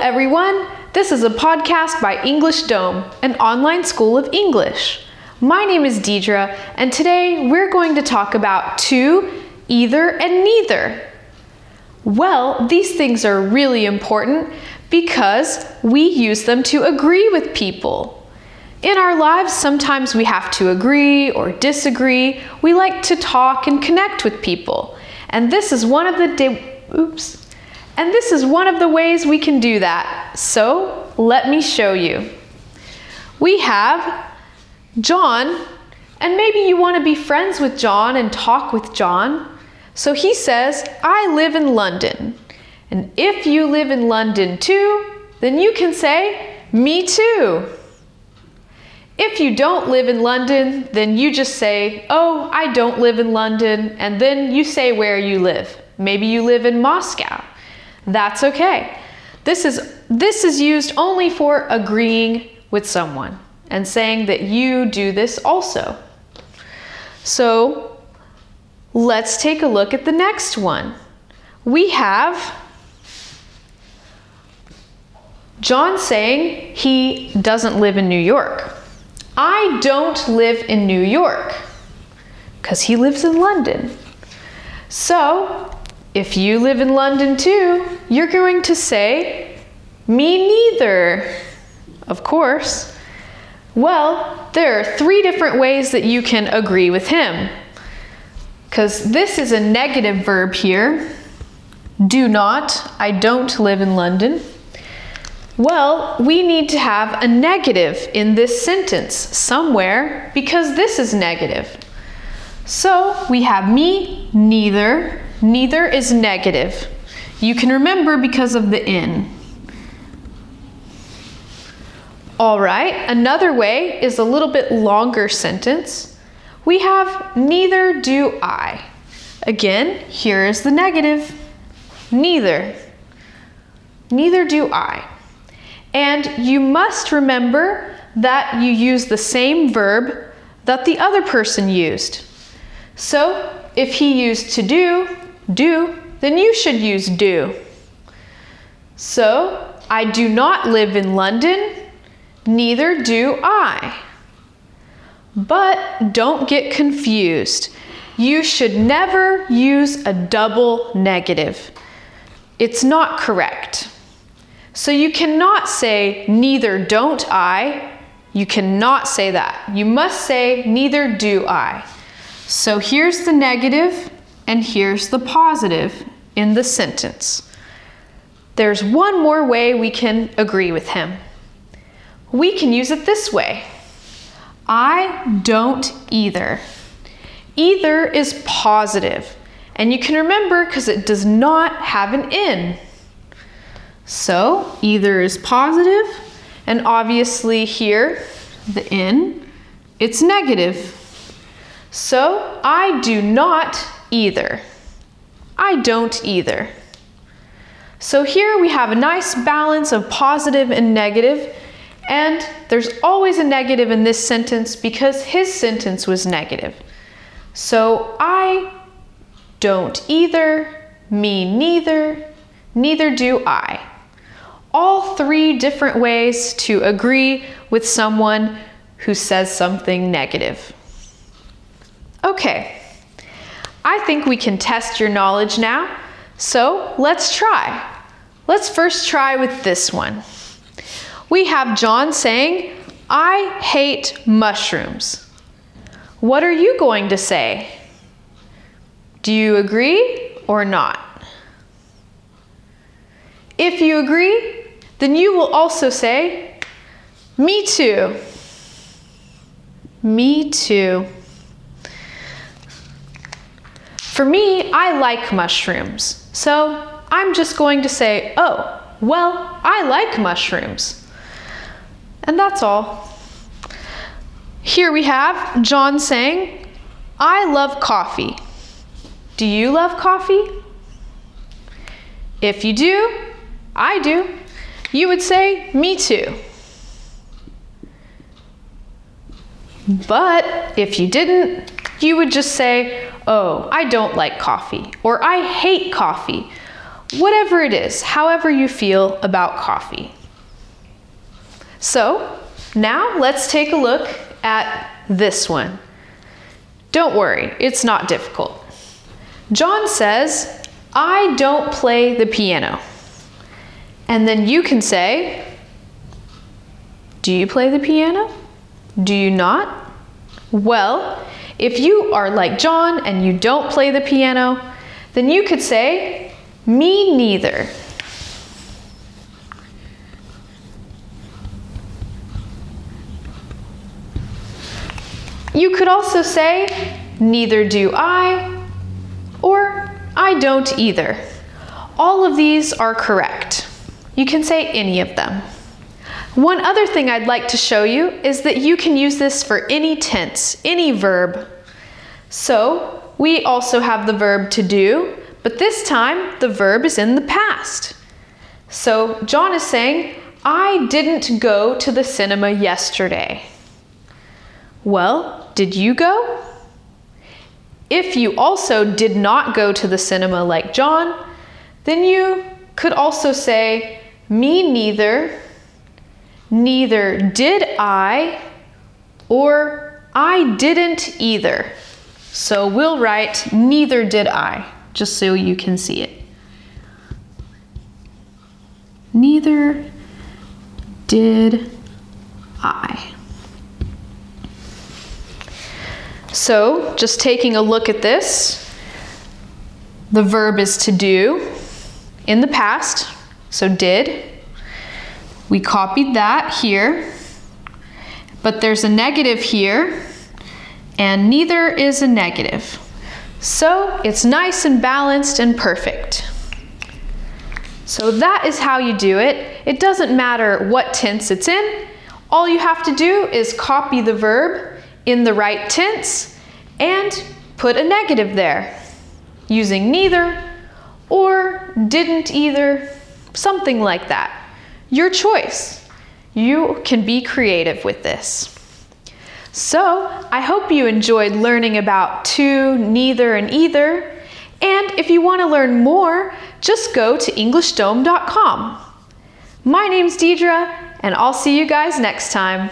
everyone. This is a podcast by EnglishDom, an online school of English. My name is Deidre, and today we're going to talk about too, either, and neither. Well, these things are really important because we use them to agree with people. In our lives, sometimes we have to agree or disagree. We like to talk and connect with people. And this is one of the oops. And this is one of the ways we can do that. So, let me show you. We have John, and maybe you want to be friends with John and talk with John. So he says, I live in London. And if you live in London too, then you can say, Me too. If you don't live in London, then you just say, Oh, I don't live in London, and then you say where you live. Maybe you live in Moscow. That's okay. This is, this is used only for agreeing with someone and saying that you do this also. So let's take a look at the next one. We have John saying he doesn't live in New York. I don't live in New York because he lives in London. So if you live in London too, you're going to say, Me neither. Of course. Well, there are three different ways that you can agree with him. Because this is a negative verb here. Do not, I don't live in London. Well, we need to have a negative in this sentence somewhere because this is negative. So we have me, neither. Neither is negative. You can remember because of the in. All right, another way is a little bit longer sentence. We have neither do I. Again, here is the negative. Neither. Neither do I. And you must remember that you use the same verb that the other person used. So if he used to do, do, then you should use do. So I do not live in London, neither do I. But don't get confused. You should never use a double negative. It's not correct. So you cannot say, neither don't I. You cannot say that. You must say, neither do I. So here's the negative and here's the positive in the sentence. There's one more way we can agree with him. We can use it this way I don't either. Either is positive, and you can remember because it does not have an in. So either is positive, and obviously here, the in, it's negative. So I do not either. I don't either. So here we have a nice balance of positive and negative, and there's always a negative in this sentence because his sentence was negative. So I don't either, me neither, neither do I all three different ways to agree with someone who says something negative. Okay, I think we can test your knowledge now, so let's try. Let's first try with this one. We have John saying, I hate mushrooms. What are you going to say? Do you agree or not? If you agree, then you will also say, Me too. Me too. For me, I like mushrooms, so I'm just going to say, Oh, well, I like mushrooms. And that's all. Here we have John saying, I love coffee. Do you love coffee? If you do, I do you would say, Me too. But if you didn't, you would just say, Oh, I don't like coffee, or I hate coffee. whatever it is, however you feel about coffee. So, now let's take a look at this one. Don't worry, it's not difficult. John says, I don't play the piano. And then you can say, Do you play the piano? Do you not? Well, if you are like John and you don't play the piano, then you could say, Me neither. You could also say, Neither do I, or I don't either. All of these are correct. You can say any of them. One other thing I'd like to show you is that you can use this for any tense, any verb. So, we also have the verb to do, but this time the verb is in the past. So, John is saying, I didn't go to the cinema yesterday. Well, did you go? If you also did not go to the cinema like John, then you could also say, Me neither, neither did I, or I didn't either. So we'll write, Neither did I, just so you can see it. Neither did I. So, just taking a look at this, the verb is to do in the past, so did. We copied that here, but there's a negative here, and neither is a negative. So, it's nice and balanced and perfect. So, that is how you do it. It doesn't matter what tense it's in, all you have to do is copy the verb in the right tense and put a negative there using neither or didn't either, something like that. Your choice. You can be creative with this. So, I hope you enjoyed learning about to, neither, and either. And if you want too learn more, just go to EnglishDom.com. My name's Deidre, and I'll see you guys next time.